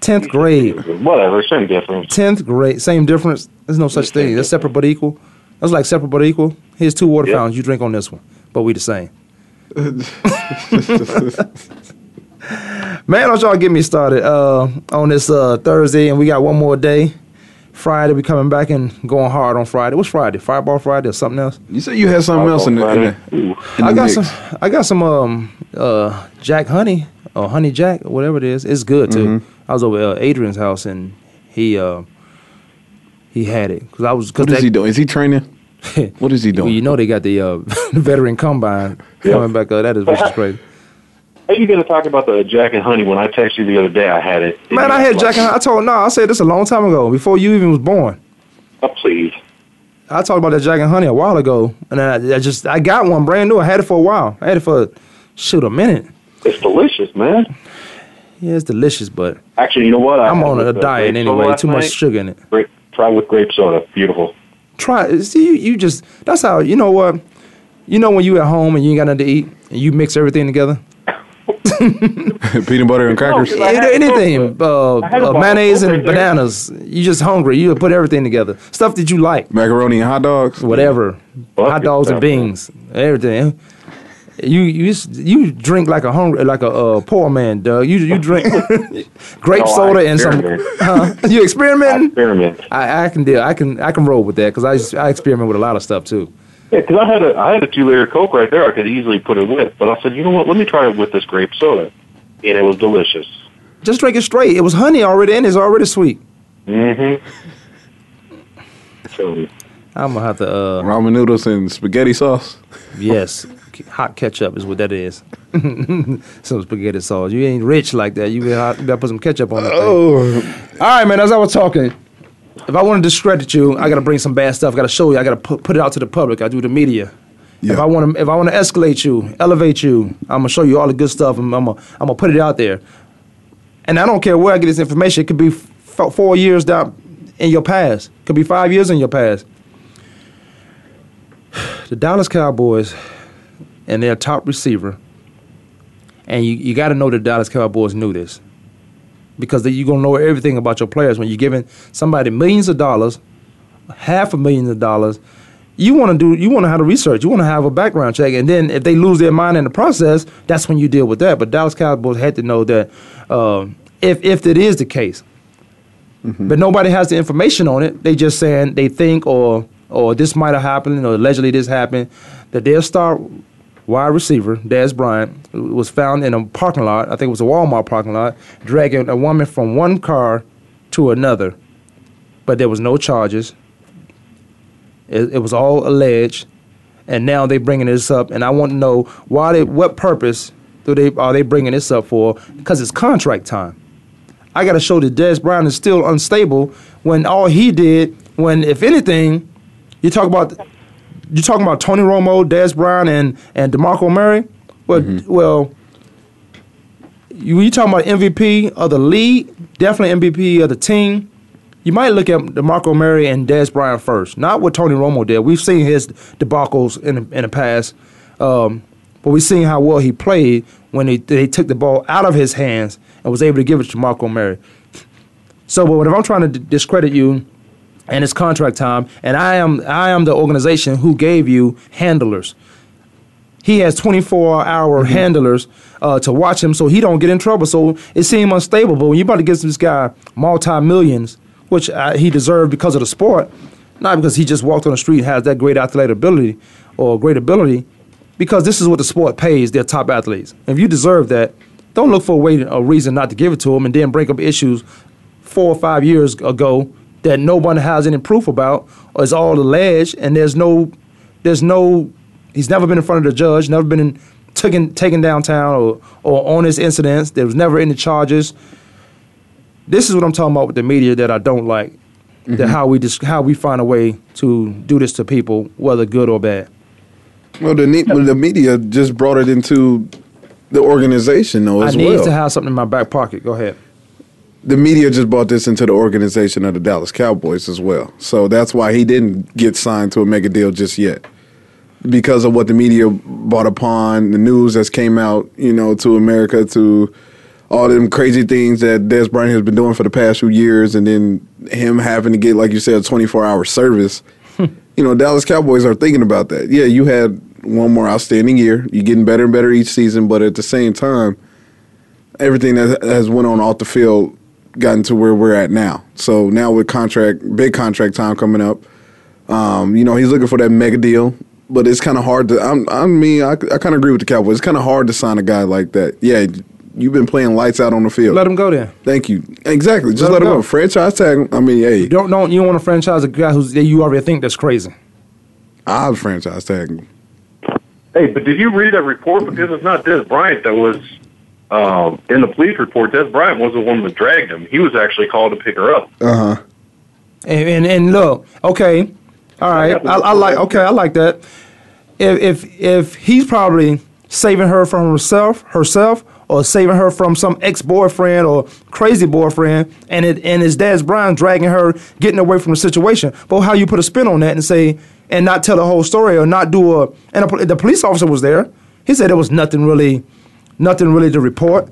Tenth grade. Whatever, same difference. Tenth grade, same difference. There's no such thing. They're separate but equal. That's like separate but equal. Here's two water Yep. fountains. You drink on this one, but we the same. Man, don't y'all get me started uh, on this uh, Thursday, and we got one more day. Friday, we coming back and going hard on Friday. What's Friday? Fireball Friday or something else? You said you had something else in the. In the, in I the got mix. some. I got some um uh Jack Honey or Honey Jack or whatever it is. It's good too. Mhm. I was over at uh, Adrian's house and he uh he had it because I was. Cause What is that- he doing? Is he training? what is he Well, doing? you know they got the uh, veteran combine coming back. up. that is which is crazy. How you going to talk about the Jack and Honey when I texted you the other day? I had it. Man, I had Jack and I told no, I said this a long time ago before you even was born. Oh, please. I talked about that Jack and Honey a while ago, and I, I just I got one brand new. I had it for a while. I had it for shoot a minute. It's delicious, man. Yeah, it's delicious, but Actually, you know what? I I'm on a diet anyway. last Too much night. sugar in it. Grape, try with grape soda. Beautiful. Try see you, you just that's how you know what you know when you at home and you ain't got nothing to eat and you mix everything together. Peanut butter and crackers. Yeah, anything, uh, I had a uh, mayonnaise and Coke right there. bananas. You just hungry. You put everything together. Stuff that you like. Macaroni and hot dogs. Whatever. Hot dogs and beans. Everything. You you you drink like a hungry like a uh, poor man, Doug. You you drink grape No, soda and some. Huh? You experimenting? Experiment. I, I can deal. I can I can roll with that because I just- I experiment with a lot of stuff too. Yeah, because I had a I had a two liter Coke right there. I could easily put it with, but I said, you know what? Let me try it with this grape soda, and it was delicious. Just drink it straight. It was honey already in. it. It's already sweet. Mm-hmm. So I'm gonna have to. Uh, Ramen noodles and spaghetti sauce. Yes, hot ketchup is what that is. some spaghetti sauce. You ain't rich like that. You gotta, put some ketchup on it. Oh. All right, man. As I was talking, if I want to discredit you, I gotta bring some bad stuff. I gotta show you. I gotta put, put it out to the public. I do the media. Yeah. If I want to, if I want to escalate you, elevate you, I'm gonna show you all the good stuff. and I'm gonna, I'm gonna put it out there. And I don't care where I get this information. It could be f- four years down in your past. Could be five years in your past. The Dallas Cowboys and their top receiver, and you, you got to know the Dallas Cowboys knew this because you're going to know everything about your players when you're giving somebody millions of dollars, half a million of dollars. You want to do, you want to have a research, you want to have a background check, and then if they lose their mind in the process, that's when you deal with that. But Dallas Cowboys had to know that um, if if that is the case, but nobody has the information on it. They just saying they think or or this might have happened or allegedly this happened. That their star wide receiver, Dez Bryant, was found in a parking lot. I think it was a Walmart parking lot, dragging a woman from one car to another. But there was no charges. It, it was all alleged, and now they're bringing this up. And I want to know why they, what purpose do they are they bringing this up for? Because it's contract time. I got to show that Dez Brown is still unstable when all he did, when if anything, you talk about you talking about Tony Romo, Dez Brown, and and Demarco Murray. Well, well, you you talking about MVP of the league, definitely MVP of the team. You might look at DeMarco Murray and Dez Bryant first, not what Tony Romo did. We've seen his debacles in the, in the past. Um, but we've seen how well he played when they, they took the ball out of his hands and was able to give it to Marco Murray. So, but if I'm trying to discredit you and it's contract time, and I am I am the organization who gave you handlers. He has 24 hour handlers uh, to watch him, so he don't get in trouble. So it seemed unstable. But when you about to give this guy multi millions, which uh, he deserved because of the sport, not because he just walked on the street and has that great athletic ability or great ability, because this is what the sport pays their top athletes. If you deserve that, don't look for a way, a reason not to give it to him, and then bring up issues four or five years ago that no one has any proof about, or it's all alleged, and there's no, there's no, he's never been in front of the judge, never been in, taken taken downtown or or on his incidents. There was never any charges. This is what I'm talking about with the media that I don't like. That mm-hmm. how we how we find a way to do this to people, whether good or bad. Well, the ne- well, the media just brought it into the organization though I as need to have something in my back pocket. Go ahead. The media just brought this into the organization of the Dallas Cowboys as well. So that's why he didn't get signed to a mega deal just yet. Because of what the media brought upon, the news that's came out, you know, to America, to all them crazy things that Dez Bryant has been doing for the past few years, and then him having to get, like you said, a 24 hour service. you know, Dallas Cowboys are thinking about that. Yeah, you had one more outstanding year. You're getting better and better each season, but at the same time, everything that has went on off the field gotten to where we're at now. So now with contract, big contract time coming up, um, you know, he's looking for that mega deal. But it's kind of hard to. I'm, I mean, I, I kind of agree with the Cowboys. It's kind of hard to sign a guy like that. Yeah, you've been playing lights out on the field. Let him go there. Thank you. Exactly. Just Let let, him him go. go. Franchise tag him. I mean, hey, You don't know you don't want to franchise a guy who's that you already think that's crazy. I'll franchise tag him. Hey, but did you read that report? Because it's not Dez Bryant that was um, in the police report. Dez Bryant was the one that dragged him. He was actually called to pick her up. Uh huh. And, and and look, okay, all right, I, I like okay, I like that. If if if he's probably saving her from herself, herself, or saving her from some ex boyfriend or crazy boyfriend, and it and his Dez Bryant dragging her, getting away from the situation. But how you put a spin on that and say and not tell the whole story or not do a and a, the police officer was there. He said there was nothing really, nothing really to report.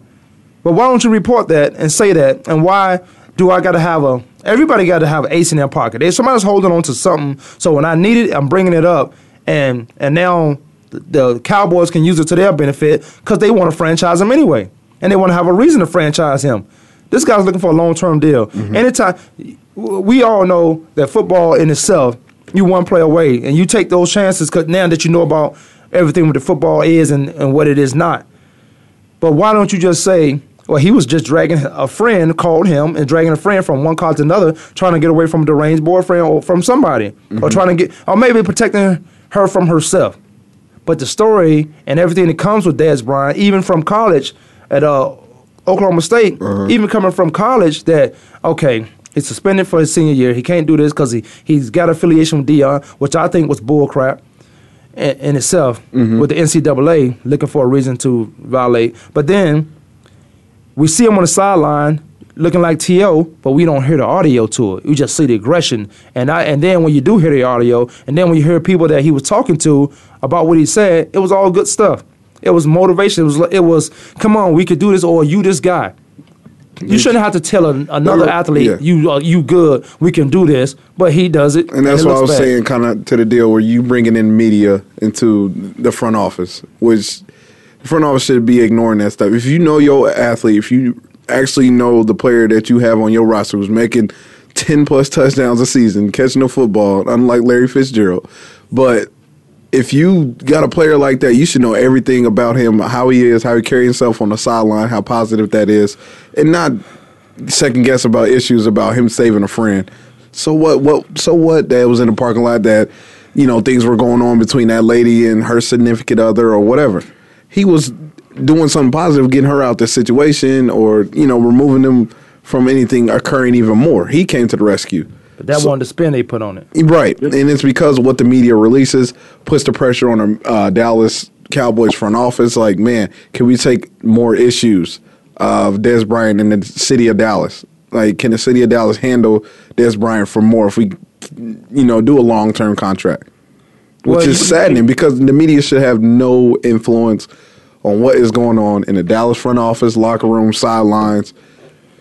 But why don't you report that and say that? And why do I got to have a? Everybody got to have an ace in their pocket. If somebody's holding on to something, so when I need it, I'm bringing it up, and and now the, the Cowboys can use it to their benefit because they want to franchise him anyway, and they want to have a reason to franchise him. This guy's looking for a long term deal. Mm-hmm. Anytime, we all know that football in itself, you one play away, and you take those chances because now that you know about everything what the football is and, and what it is not. But why don't you just say, well, he was just dragging a friend, called him, and dragging a friend from one car to another, trying to get away from a deranged boyfriend or from somebody, or trying to get, or maybe protecting her from herself. But the story and everything that comes with Dez Bryant, even from college at uh, Oklahoma State, even coming from college, that okay, he's suspended for his senior year. He can't do this because he he's got affiliation with Deion, which I think was bullcrap in, in itself mm-hmm. with the NCAA looking for a reason to violate. But then we see him on the sideline looking like To, but we don't hear the audio to it. We just see the aggression. And I and then when you do hear the audio, and then when you hear people that he was talking to about what he said, it was all good stuff. It was motivation. It was it was come on, we could do this, or you this guy. You shouldn't have to tell an, another No, athlete you uh, you good. We can do this, but he does it, And that's it what I was bad. saying, kind of to the deal where you bringing in media into the front office, which the front office should be ignoring that stuff. If you know your athlete, if you actually know the player that you have on your roster who's making ten plus touchdowns a season, catching the football, unlike Larry Fitzgerald, but if you got a player like that, you should know everything about him, how he is, how he carries himself on the sideline, how positive that is, and not second guess about issues about him saving a friend. So what? What? So what? That was in the parking lot. That you know things were going on between that lady and her significant other or whatever. He was doing something positive, getting her out of the situation, or you know removing them from anything occurring even more. He came to the rescue. That wasn't the spin they put on it. Right, and it's because of what the media releases puts the pressure on the uh, Dallas Cowboys front office. Like, man, can we take more issues of Dez Bryant in the city of Dallas? Like, can the city of Dallas handle Dez Bryant for more if we, you know, do a long term contract? which Well, is saddening because the media should have no influence on what is going on in the Dallas front office, locker room, sidelines.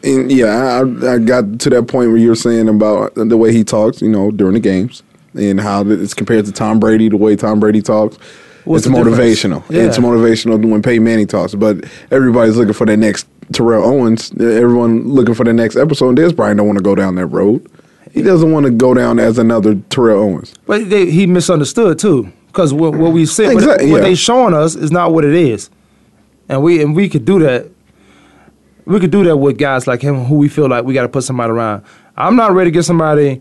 And yeah, I, I got to that point where you were saying about the way he talks, you know, during the games and how it's compared to Tom Brady, the way Tom Brady talks. What's it's motivational. Yeah. It's motivational when Peyton Manning talks, but everybody's looking for their next Terrell Owens. Everyone looking for the next episode. And Dez Bryant don't want to go down that road. He doesn't want to go down as another Terrell Owens. But they, he misunderstood too, because what, what we said, what, Exactly, what yeah. they showing us is not what it is, and we and we could do that. We could do that with guys like him, who we feel like we got to put somebody around. I'm not ready to give somebody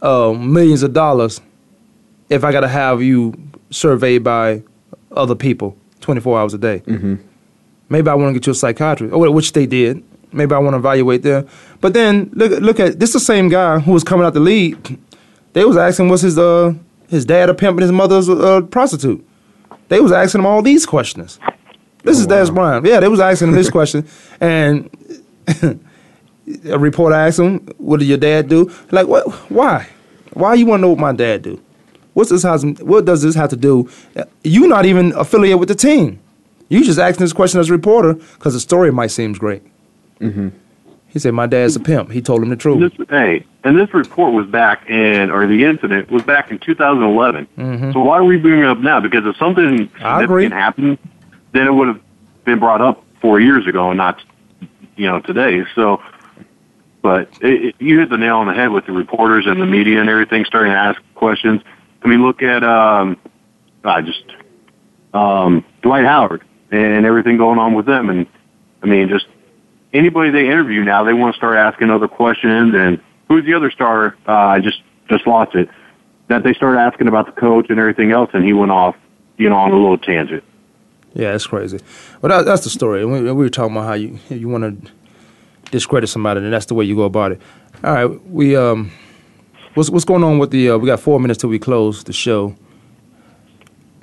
uh, millions of dollars if I got to have you surveyed by other people 24 hours a day. Mm-hmm. Maybe I want to get you a psychiatrist, which they did. Maybe I want to evaluate them. But then look, look at this: the same guy who was coming out the league. They was asking, was his uh his dad a pimp and his mother's a, a prostitute? They was asking him all these questions. This is Dez Bryant. Yeah, they was asking him this question, and a reporter asked him, "What did your dad do?" Like, what? Why? Why you want to know what my dad do? What's this has? What does this have to do? You not even affiliated with the team. You just asking this question as a reporter because the story might seems great. Mm-hmm. He said, "My dad's a pimp." He told him the truth. This, hey, and this report was back in, or the incident was back in 2011. Mhm. So why are we bringing it up now? Because if something significant happened, then it would have been brought up four years ago and not, you know, today. So, but it, it, you hit the nail on the head with the reporters and the media and everything starting to ask questions. I mean, look at um, I just um, Dwight Howard and everything going on with them, and I mean, just anybody they interview now, they want to start asking other questions. And who's the other star? Uh, I just just lost it. That they started asking about the coach and everything else, and he went off, you know, on a little tangent. Yeah, that's crazy. Well, that, that's the story. We, we were talking about how you you want to discredit somebody, and that's the way you go about it. All right, we um, what's what's going on with the? Uh, we got four minutes till we close the show.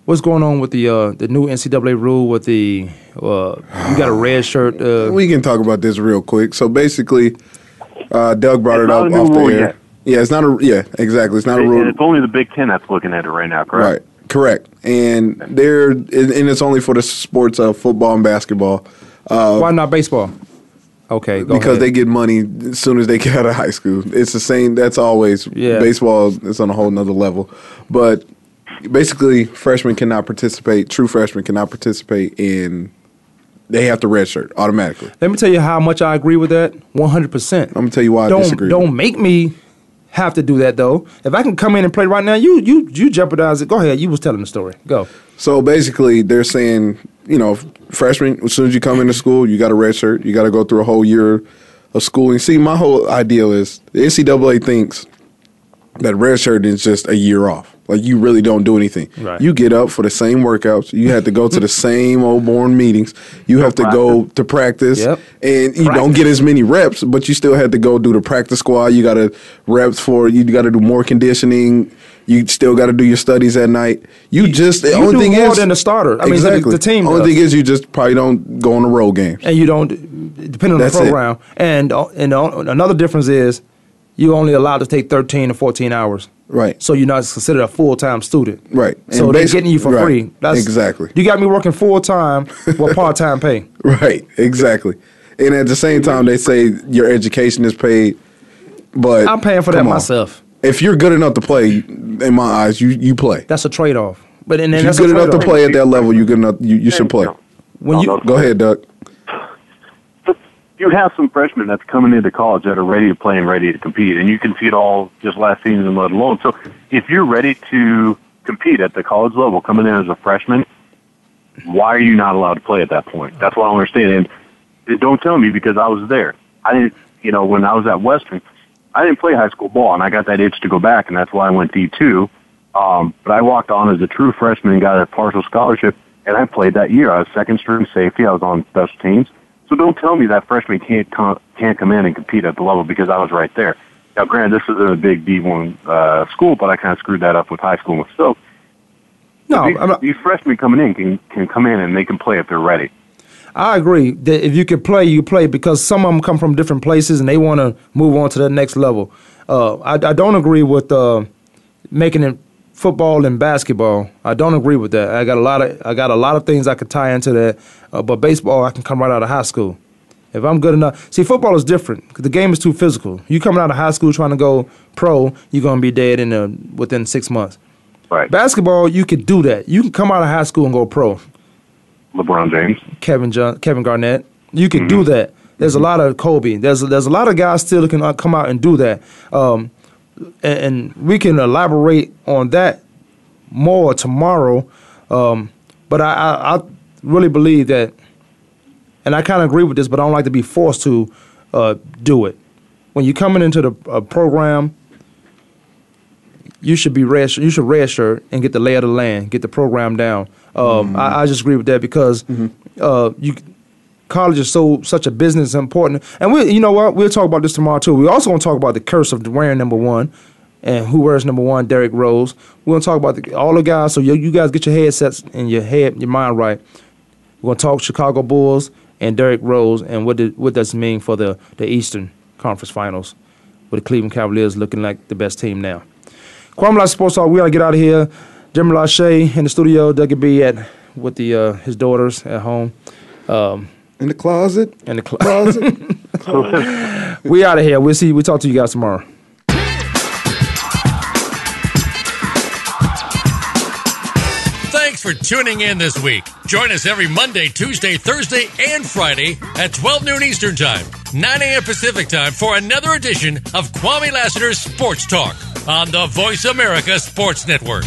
What's going on with the uh, the new NCAA rule with the uh, you got a red shirt? Uh, we can talk about this real quick. So basically, uh, Doug brought It's it up off the air. yet. Yeah, it's not a yeah exactly. It's not a rule. it's only the Big Ten that's looking at it right now, correct? Right, correct. And they're and it's only for the sports of football and basketball. Uh, Why not baseball? Okay, because ahead. they get money as soon as they get out of high school. It's the same. That's always Yeah. baseball. is on a whole nother level. But basically, freshmen cannot participate. True freshmen cannot participate in. They have to redshirt automatically. Let me tell you how much I agree with that. One hundred percent. I'm gonna tell you why I don't disagree. don't make me have to do that though. If I can come in and play right now, you you you jeopardize it. Go ahead. You was telling the story. Go. So basically, they're saying, you know, freshmen, as soon as you come into school, you got a red shirt. You got to go through a whole year of schooling. See, my whole ideal is the NCAA thinks that red shirt is just a year off. Like you really don't do anything. Right. You get up for the same workouts. You have to go to the same old boring meetings. You have to go to practice, Yep. and you don't get as many reps, but you still have to go do the practice squad. You got to reps for. You got to do more conditioning. You still got to do your studies at night. You just the you only do thing more is than the starter. I mean, the- exactly. the team Only does. thing is, you just probably don't go on the road games. and you don't depending on That's the it. program. And uh, and uh, another difference is you only allowed to take thirteen to fourteen hours. Right. So you're not considered a full time student. Right. So they're getting you for right. free. That's Exactly. You got me working full time with part time pay. Right, exactly. And at the same time, they say your education is paid, but I'm paying for that on. myself. If you're good enough to play, in my eyes, you you play. That's a trade off. But and then If you're good enough to play at that level, you good enough. You, you should play. When you Go ahead, Doug. You have some freshmen that's coming into college that are ready to play and ready to compete, and you can see it all just last season, let alone. So, if you're ready to compete at the college level, coming in as a freshman, why are you not allowed to play at that point? That's what I don't understand. And don't tell me because I was there. I didn't, you know, when I was at Western, I didn't play high school ball, and I got that itch to go back, and that's why I went D two. Um, but I walked on as a true freshman got a partial scholarship, and I played that year. I was second string safety. I was on special teams. So don't tell me that freshman can't come, can't come in and compete at the level because I was right there. Now, granted, this isn't a big D1 uh, school, but I kind of screwed that up with high school Stoke. No, these, not- these freshmen coming in can can come in and they can play if they're ready. I agree that if you can play, you play because some of them come from different places and they want to move on to the next level. Uh, I, I don't agree with uh, making it football and basketball. I don't agree with that. I got a lot of I got a lot of things I could tie into that, uh, but baseball I can come right out of high school. If I'm good enough, see, football is different the game is too physical. You coming out of high school trying to go pro, you're gonna be dead in the, within six months. Right. Basketball, you could do that. You can come out of high school and go pro. LeBron James. Kevin John, Kevin Garnett. You can do that. There's a lot of Kobe. There's there's a lot of guys still that can uh, come out and do that. Um, and, we can elaborate on that more tomorrow. Um, but I, I, I really believe that, and I kind of agree with this, but I don't like to be forced to uh, do it. When you're coming into the uh, program, you should be red. You should shirt and get the lay of the land, get the program down. Um, I, I just agree with that because uh, you college is so such a business important. And we, you know what, we'll talk about this tomorrow too. We're also to talk about the curse of wearing number one and who wears number one, Derrick Rose. We're to talk about the, all the guys. So you, you guys get your headsets and your head, your mind right. We're to talk Chicago Bulls and Derrick Rose and what did, what does it mean for the the Eastern Conference Finals with the Cleveland Cavaliers looking like the best team now. Kwamie Lassiter Sports Talk. We got to get out of here. Jim Lachey in the studio. Doug B at with the uh, his daughters at home. Um, in the closet. In the cl- closet. we out of here. We'll see. We'll talk to you guys tomorrow. Thanks for tuning in this week. Join us every Monday, Tuesday, Thursday, and Friday at 12 noon Eastern Time, 9 a.m. Pacific Time for another edition of Kwamie Lassiter's Sports Talk on the Voice America Sports Network.